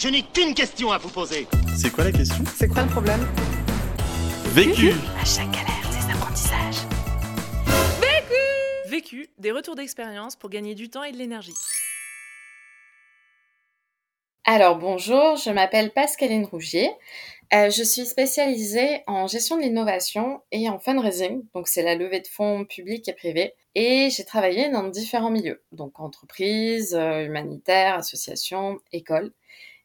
Je n'ai qu'une question à vous poser. C'est quoi la question? C'est quoi le problème? Vécu À chaque galère, des apprentissages. Vécu, des retours d'expérience pour gagner du temps et de l'énergie. Alors bonjour, je m'appelle Pascaline Rougier. Euh, je suis spécialisée en gestion de l'innovation et en fundraising, donc c'est la levée de fonds publics et privés. Et j'ai travaillé dans différents milieux, donc entreprises, euh, humanitaires, associations, écoles.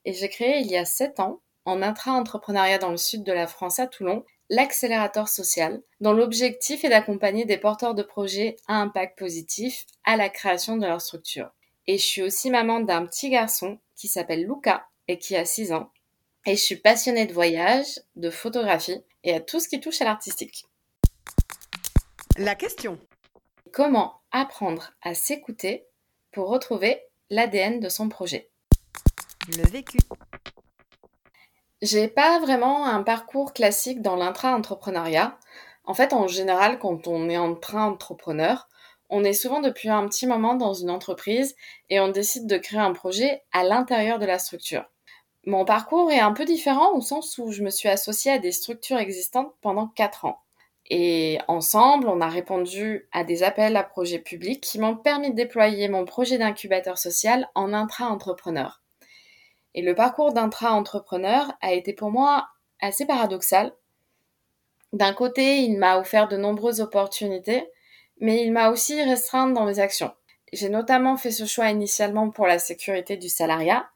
Et j'ai créé il y a sept ans, en intra-entrepreneuriat dans le sud de la France à Toulon, l'accélérateur social, dont l'objectif est d'accompagner des porteurs de projets à impact positif à la création de leur structure. Et je suis aussi maman d'un petit garçon qui s'appelle Luca et qui a 6 ans. Et je suis passionnée de voyage, de photographie et à tout ce qui touche à l'artistique. La question. Comment apprendre à s'écouter pour retrouver l'ADN de son projet? Le vécu. J'ai pas vraiment un parcours classique dans l'intra-entrepreneuriat. En fait, en général, quand on est intra-entrepreneur, on est souvent depuis un petit moment dans une entreprise et on décide de créer un projet à l'intérieur de la structure. Mon parcours est un peu différent au sens où je me suis associée à des structures existantes pendant 4 ans. Et ensemble, on a répondu à des appels à projets publics qui m'ont permis de déployer mon projet d'incubateur social en intra-entrepreneur. Et le parcours d'intra-entrepreneur a été pour moi assez paradoxal. D'un côté, il m'a offert de nombreuses opportunités, mais il m'a aussi restreinte dans mes actions. J'ai notamment fait ce choix initialement pour la sécurité du salariat,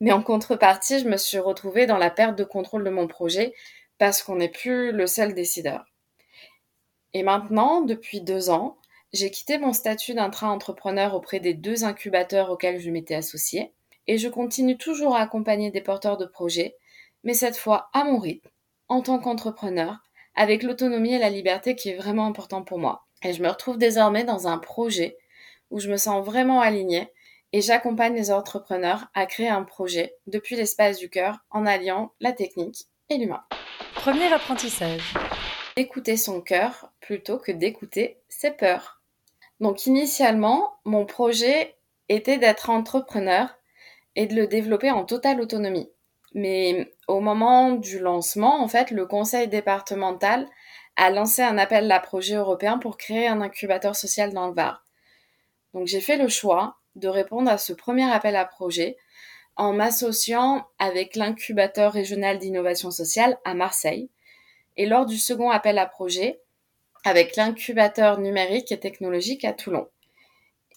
mais en contrepartie, je me suis retrouvée dans la perte de contrôle de mon projet parce qu'on n'est plus le seul décideur. Et maintenant, depuis deux ans, j'ai quitté mon statut d'intra-entrepreneur auprès des deux incubateurs auxquels je m'étais associée et je continue toujours à accompagner des porteurs de projets, mais cette fois à mon rythme, en tant qu'entrepreneur, avec l'autonomie et la liberté qui est vraiment important pour moi. Et je me retrouve désormais dans un projet où je me sens vraiment alignée et j'accompagne les entrepreneurs à créer un projet depuis l'espace du cœur en alliant la technique et l'humain. Premier apprentissage. Écouter son cœur plutôt que d'écouter ses peurs. Donc initialement, mon projet était d'être entrepreneur et de le développer en totale autonomie. Mais au moment du lancement, en fait, le conseil départemental a lancé un appel à projet européen pour créer un incubateur social dans le Var. Donc j'ai fait le choix de répondre à ce premier appel à projet en m'associant avec l'incubateur régional d'innovation sociale à Marseille et lors du second appel à projet avec l'incubateur numérique et technologique à Toulon.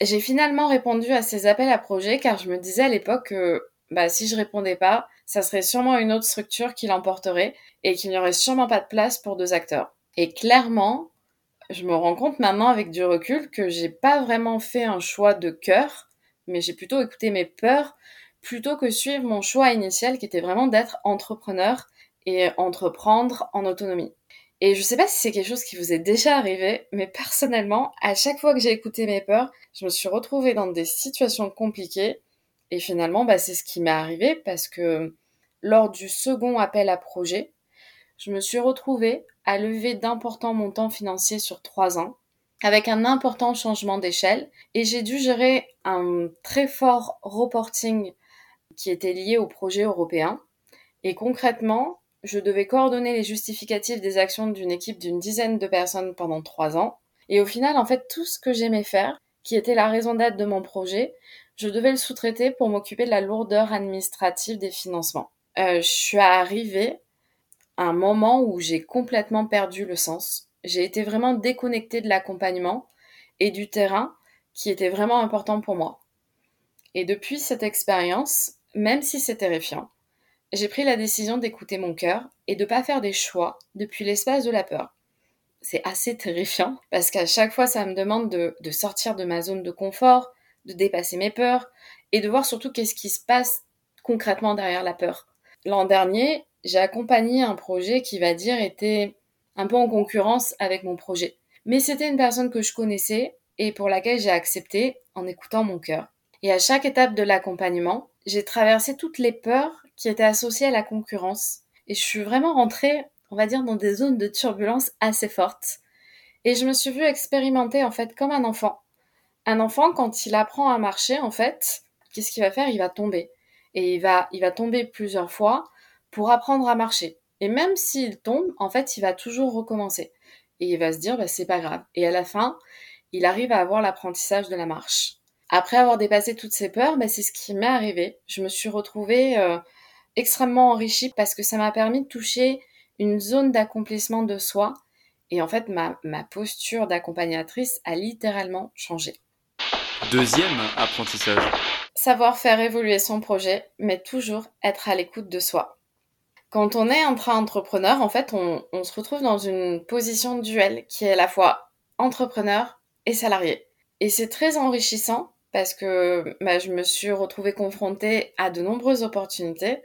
J'ai finalement répondu à ces appels à projet car je me disais à l'époque que bah, si je répondais pas, ça serait sûrement une autre structure qui l'emporterait et qu'il n'y aurait sûrement pas de place pour deux acteurs. Et clairement, je me rends compte maintenant avec du recul que j'ai pas vraiment fait un choix de cœur, mais j'ai plutôt écouté mes peurs plutôt que suivre mon choix initial qui était vraiment d'être entrepreneur et entreprendre en autonomie. Et je sais pas si c'est quelque chose qui vous est déjà arrivé, mais personnellement, à chaque fois que j'ai écouté mes peurs, je me suis retrouvée dans des situations compliquées. Et finalement, bah, c'est ce qui m'est arrivé parce que lors du second appel à projet, je me suis retrouvée à lever d'importants montants financiers sur trois ans, avec un important changement d'échelle, et j'ai dû gérer un très fort reporting qui était lié au projet européen. Et concrètement, je devais coordonner les justificatifs des actions d'une équipe d'une dizaine de personnes pendant trois ans. Et au final, en fait, tout ce que j'aimais faire, qui était la raison d'être de mon projet, je devais le sous-traiter pour m'occuper de la lourdeur administrative des financements. Euh, je suis arrivée à un moment où j'ai complètement perdu le sens. J'ai été vraiment déconnectée de l'accompagnement et du terrain qui était vraiment important pour moi. Et depuis cette expérience, même si c'est terrifiant, j'ai pris la décision d'écouter mon cœur et de ne pas faire des choix depuis l'espace de la peur. C'est assez terrifiant parce qu'à chaque fois, ça me demande de, de, sortir de ma zone de confort, de dépasser mes peurs et de voir surtout qu'est-ce qui se passe concrètement derrière la peur. L'an dernier, j'ai accompagné un projet qui, va dire, était un peu en concurrence avec mon projet. Mais c'était une personne que je connaissais et pour laquelle j'ai accepté en écoutant mon cœur. Et à chaque étape de l'accompagnement, j'ai traversé toutes les peurs qui étaient associées à la concurrence. Et je suis vraiment rentrée, on va dire, dans des zones de turbulence assez fortes. Et je me suis vue expérimenter, en fait, comme un enfant. Un enfant, quand il apprend à marcher, en fait, qu'est-ce qu'il va faire? Il va tomber. et il va, il va tomber plusieurs fois pour apprendre à marcher. Et même s'il tombe, en fait, il va toujours recommencer. Et il va se dire, bah, c'est pas grave. Et à la fin, il arrive à avoir l'apprentissage de la marche. Après avoir dépassé toutes ces peurs, bah, c'est ce qui m'est arrivé. Je me suis retrouvée euh, extrêmement enrichie parce que ça m'a permis de toucher une zone d'accomplissement de soi. Et en fait, ma, ma posture d'accompagnatrice a littéralement changé. Deuxième apprentissage. Savoir faire évoluer son projet, mais toujours être à l'écoute de soi. Quand on est intra-entrepreneur, en fait, on, on, se retrouve dans une position duel qui est à la fois entrepreneur et salarié. Et c'est très enrichissant parce que bah, je me suis retrouvée confrontée à de nombreuses opportunités,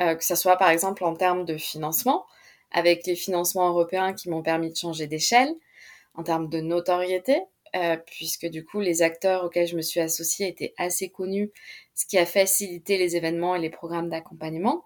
euh, que ce soit par exemple en termes de financement, avec les financements européens qui m'ont permis de changer d'échelle, en termes de notoriété, euh, puisque du coup les acteurs auxquels je me suis associée étaient assez connus, ce qui a facilité les événements et les programmes d'accompagnement,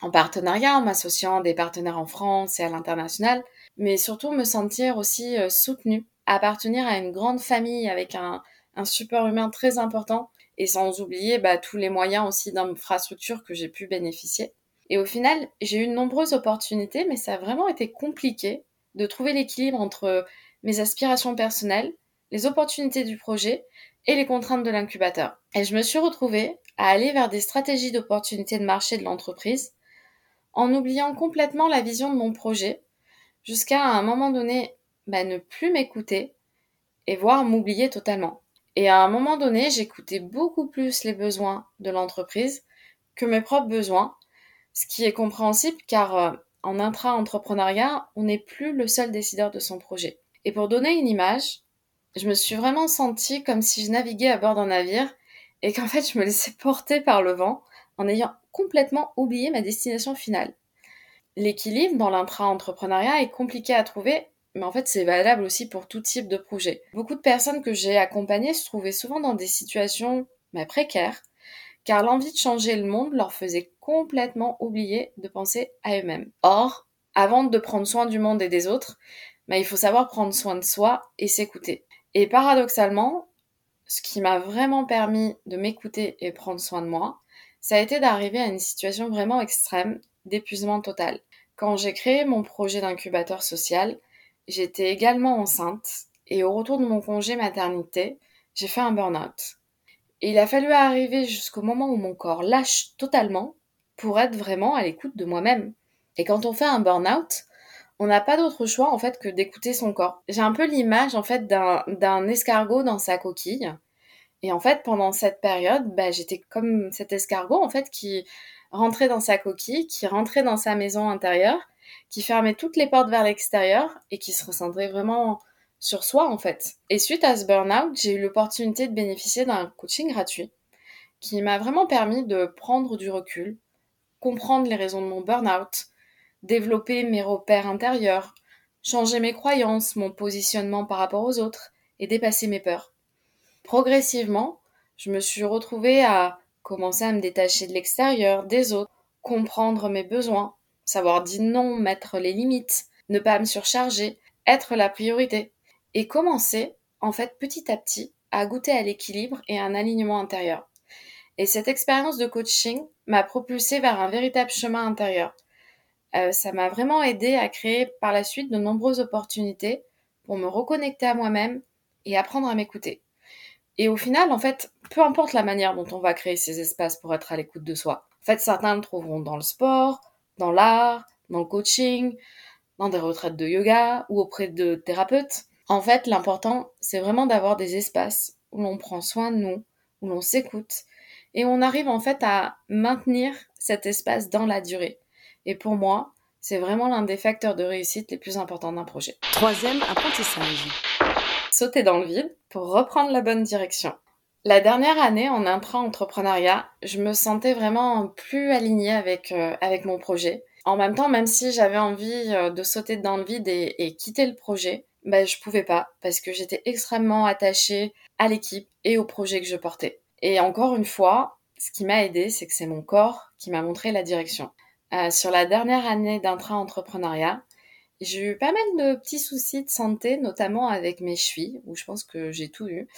en partenariat, en m'associant des partenaires en France et à l'international, mais surtout me sentir aussi euh, soutenue, appartenir à une grande famille avec un, un support humain très important, et sans oublier bah, tous les moyens aussi d'infrastructure que j'ai pu bénéficier. Et au final, j'ai eu de nombreuses opportunités, mais ça a vraiment été compliqué de trouver l'équilibre entre mes aspirations personnelles, les opportunités du projet et les contraintes de l'incubateur. Et je me suis retrouvée à aller vers des stratégies d'opportunités de marché de l'entreprise en oubliant complètement la vision de mon projet jusqu'à un moment donné bah, ne plus m'écouter et voire m'oublier totalement. Et à un moment donné, j'écoutais beaucoup plus les besoins de l'entreprise que mes propres besoins, ce qui est compréhensible car euh, en intra-entrepreneuriat, on n'est plus le seul décideur de son projet. Et pour donner une image, je me suis vraiment sentie comme si je naviguais à bord d'un navire et qu'en fait je me laissais porter par le vent en ayant complètement oublié ma destination finale. L'équilibre dans l'intra-entrepreneuriat est compliqué à trouver, mais en fait c'est valable aussi pour tout type de projet. Beaucoup de personnes que j'ai accompagnées se trouvaient souvent dans des situations précaires, car l'envie de changer le monde leur faisait complètement oublier de penser à eux-mêmes. Or, avant de prendre soin du monde et des autres, bah, il faut savoir prendre soin de soi et s'écouter. Et paradoxalement, ce qui m'a vraiment permis de m'écouter et prendre soin de moi, ça a été d'arriver à une situation vraiment extrême d'épuisement total. Quand j'ai créé mon projet d'incubateur social, j'étais également enceinte et au retour de mon congé maternité, j'ai fait un burn-out. Il a fallu arriver jusqu'au moment où mon corps lâche totalement pour être vraiment à l'écoute de moi-même. Et quand on fait un burn-out, on n'a pas d'autre choix en fait que d'écouter son corps. J'ai un peu l'image en fait d'un escargot dans sa coquille. Et en fait, pendant cette période, bah, j'étais comme cet escargot en fait qui rentrait dans sa coquille, qui rentrait dans sa maison intérieure, qui fermait toutes les portes vers l'extérieur et qui se recentrait vraiment sur soi en fait. Et suite à ce burn-out, j'ai eu l'opportunité de bénéficier d'un coaching gratuit qui m'a vraiment permis de prendre du recul, comprendre les raisons de mon burn-out, développer mes repères intérieurs, changer mes croyances, mon positionnement par rapport aux autres et dépasser mes peurs. Progressivement, je me suis retrouvée à commencer à me détacher de l'extérieur, des autres, comprendre mes besoins, savoir dire non, mettre les limites, ne pas me surcharger, être la priorité, et commencer, en fait, petit à petit, à goûter à l'équilibre et à un alignement intérieur. Et cette expérience de coaching m'a propulsée vers un véritable chemin intérieur, euh, ça m'a vraiment aidé à créer par la suite de nombreuses opportunités pour me reconnecter à moi-même et apprendre à m'écouter. Et au final, en fait, peu importe la manière dont on va créer ces espaces pour être à l'écoute de soi. En fait, certains le trouveront dans le sport, dans l'art, dans le coaching, dans des retraites de yoga ou auprès de thérapeutes. En fait, l'important, c'est vraiment d'avoir des espaces où l'on prend soin de nous, où l'on s'écoute et on arrive en fait à maintenir cet espace dans la durée. Et pour moi, c'est vraiment l'un des facteurs de réussite les plus importants d'un projet. Troisième apprentissage. Sauter dans le vide pour reprendre la bonne direction. La dernière année en intra-entrepreneuriat, je me sentais vraiment plus alignée avec, euh, avec mon projet. En même temps, même si j'avais envie euh, de sauter dans le vide et, quitter le projet, ben, je pouvais pas parce que j'étais extrêmement attachée à l'équipe et au projet que je portais. Et encore une fois, ce qui m'a aidé, c'est que c'est mon corps qui m'a montré la direction. Euh, sur la dernière année d'intra-entrepreneuriat, j'ai eu pas mal de petits soucis de santé, notamment avec mes chevilles, où je pense que j'ai tout eu.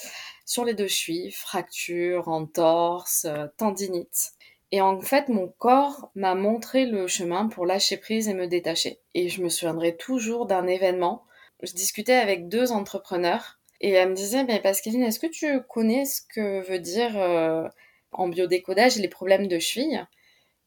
Sur les deux chevilles, fractures, entorses, euh, tendinites. Et en fait, mon corps m'a montré le chemin pour lâcher prise et me détacher. Et je me souviendrai toujours d'un événement. Je discutais avec deux entrepreneurs et elle me disait, mais Pascaline, est-ce que tu connais ce que veut dire euh, en biodécodage les problèmes de cheville?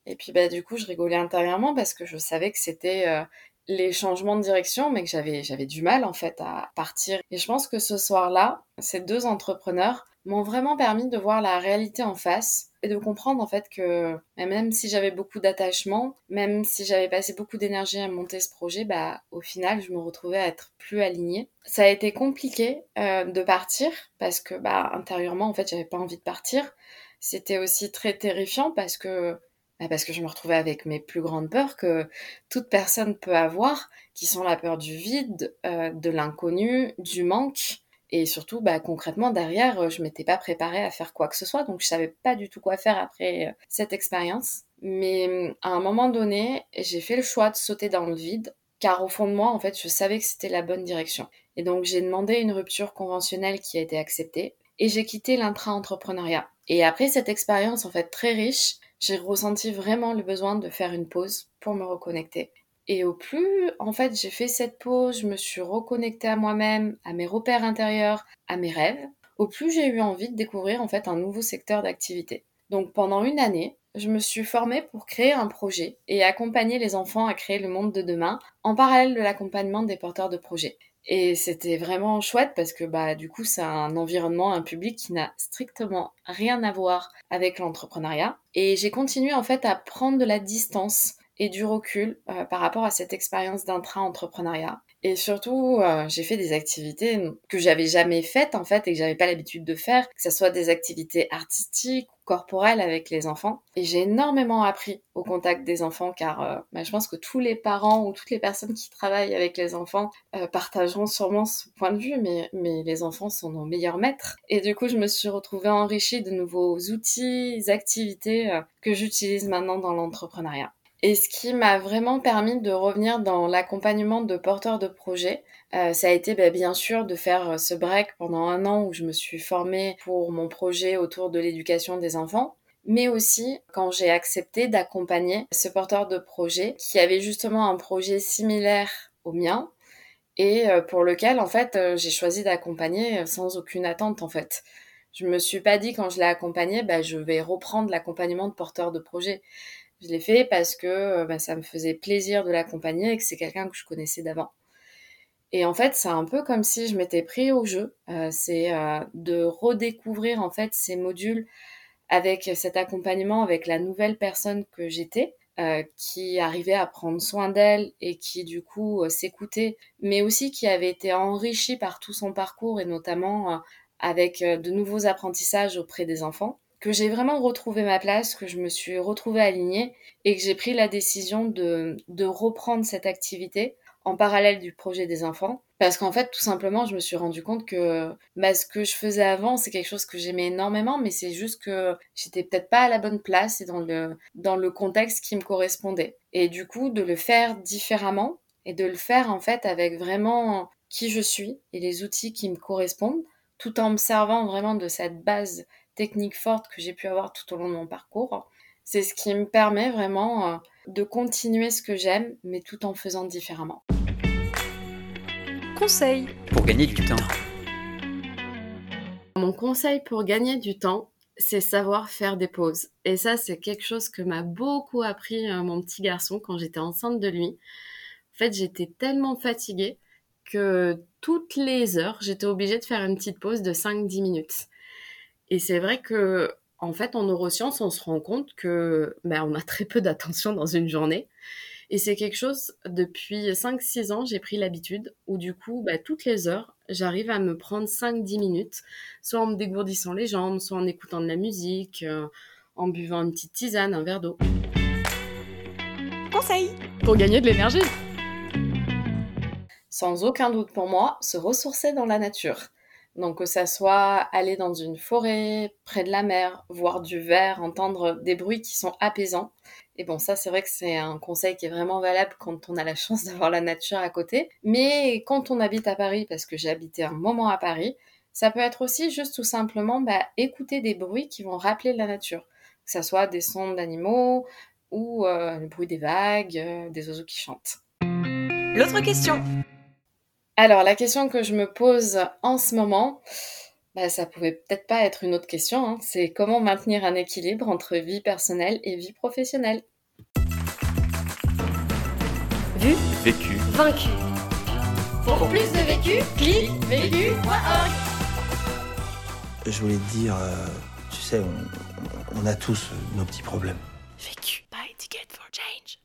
Et puis bah, du coup, je rigolais intérieurement parce que je savais que c'était euh, les changements de direction, mais que j'avais, j'avais du mal en fait à partir. Et je pense que ce soir-là, ces deux entrepreneurs m'ont vraiment permis de voir la réalité en face et de comprendre en fait que même si j'avais beaucoup d'attachement, même si j'avais passé beaucoup d'énergie à monter ce projet, bah au final je me retrouvais à être plus alignée. Ça a été compliqué euh, de partir parce que bah intérieurement en fait j'avais pas envie de partir. C'était aussi très terrifiant parce que parce que je me retrouvais avec mes plus grandes peurs que toute personne peut avoir, qui sont la peur du vide, euh, de l'inconnu, du manque, et surtout, bah, concrètement, derrière, euh, je m'étais pas préparée à faire quoi que ce soit, donc je savais pas du tout quoi faire après euh, cette expérience. Mais à un moment donné, j'ai fait le choix de sauter dans le vide, car au fond de moi, en fait, je savais que c'était la bonne direction. Et donc, j'ai demandé une rupture conventionnelle qui a été acceptée, et j'ai quitté l'intra-entrepreneuriat. Et après cette expérience, en fait, très riche, j'ai ressenti vraiment le besoin de faire une pause pour me reconnecter. Et au plus, en fait, j'ai fait cette pause, je me suis reconnectée à moi-même, à mes repères intérieurs, à mes rêves, au plus j'ai eu envie de découvrir en fait un nouveau secteur d'activité. Donc pendant une année, je me suis formée pour créer un projet et accompagner les enfants à créer le monde de demain en parallèle de l'accompagnement des porteurs de projets. Et c'était vraiment chouette parce que bah du coup c'est un environnement, un public qui n'a strictement rien à voir avec l'entrepreneuriat. Et j'ai continué en fait à prendre de la distance et du recul euh, par rapport à cette expérience d'intra-entrepreneuriat. Et surtout, euh, j'ai fait des activités que j'avais jamais faites en fait et que j'avais pas l'habitude de faire, que ce soit des activités artistiques ou corporelles avec les enfants. Et j'ai énormément appris au contact des enfants car euh, bah, je pense que tous les parents ou toutes les personnes qui travaillent avec les enfants partageront sûrement ce point de vue, mais, mais les enfants sont nos meilleurs maîtres. Et du coup, je me suis retrouvée enrichie de nouveaux outils, activités que j'utilise maintenant dans l'entrepreneuriat. Et ce qui m'a vraiment permis de revenir dans l'accompagnement de porteurs de projets, euh, ça a été bah, bien sûr de faire euh, ce break pendant un an où je me suis formée pour mon projet autour de l'éducation des enfants, mais aussi quand j'ai accepté d'accompagner ce porteur de projet qui avait justement un projet similaire au mien et euh, pour lequel en fait j'ai choisi d'accompagner sans aucune attente en fait. Je me suis pas dit quand je l'ai accompagné, bah, je vais reprendre l'accompagnement de porteur de projet. Je l'ai fait parce que euh, bah, ça me faisait plaisir de l'accompagner et que c'est quelqu'un que je connaissais d'avant. Et en fait, c'est un peu comme si je m'étais pris au jeu. Euh, c'est euh, de redécouvrir en fait ces modules avec cet accompagnement avec la nouvelle personne que j'étais, qui arrivait à prendre soin d'elle et qui du coup s'écoutait, mais aussi qui avait été enrichie par tout son parcours et notamment avec de nouveaux apprentissages auprès des enfants que j'ai vraiment retrouvé ma place, que je me suis retrouvée alignée et que j'ai pris la décision de, reprendre cette activité en parallèle du projet des enfants. Parce qu'en fait, tout simplement, je me suis rendu compte que bah, ce que je faisais avant, c'est quelque chose que j'aimais énormément, mais c'est juste que j'étais peut-être pas à la bonne place et dans le, dans le contexte qui me correspondait. Et du coup, de le faire différemment et de le faire en fait avec vraiment qui je suis et les outils qui me correspondent, tout en me servant vraiment de cette base techniques fortes que j'ai pu avoir tout au long de mon parcours. C'est ce qui me permet vraiment euh, de continuer ce que j'aime, mais tout en faisant différemment. Conseil pour gagner du temps. Mon conseil pour gagner du temps, c'est savoir faire des pauses. Et ça, c'est quelque chose que m'a beaucoup appris euh, mon petit garçon quand j'étais enceinte de lui. En fait, j'étais tellement fatiguée que toutes les heures, j'étais obligée de faire une petite pause de 5-10 minutes. Et c'est vrai que, en fait, en neurosciences, on se rend compte que ben, on a très peu d'attention dans une journée. Et c'est quelque chose, depuis 5-6 ans, j'ai pris l'habitude où du coup, ben, toutes les heures, j'arrive à me prendre 5-10 minutes, soit en me dégourdissant les jambes, soit en écoutant de la musique, euh, en buvant une petite tisane, un verre d'eau. Conseil pour gagner de l'énergie. Sans aucun doute pour moi, se ressourcer dans la nature. Donc que ça soit aller dans une forêt, près de la mer, voir du verre, entendre des bruits qui sont apaisants. Et bon, ça c'est vrai que c'est un conseil qui est vraiment valable quand on a la chance d'avoir la nature à côté. Mais quand on habite à Paris, parce que j'ai habité un moment à Paris, ça peut être aussi juste tout simplement bah, écouter des bruits qui vont rappeler la nature. Que ce soit des sons d'animaux ou euh, le bruit des vagues, euh, des oiseaux qui chantent. L'autre question. Alors, la question que je me pose en ce moment, bah, ça pouvait peut-être pas être une autre question, hein. c'est comment maintenir un équilibre entre vie personnelle et vie professionnelle? Vu, Vécu. vaincu. Pour plus de vécu, clique vécu.org. Je voulais te dire, euh, tu sais, on, on a tous nos petits problèmes. Vécu. Buy ticket for change.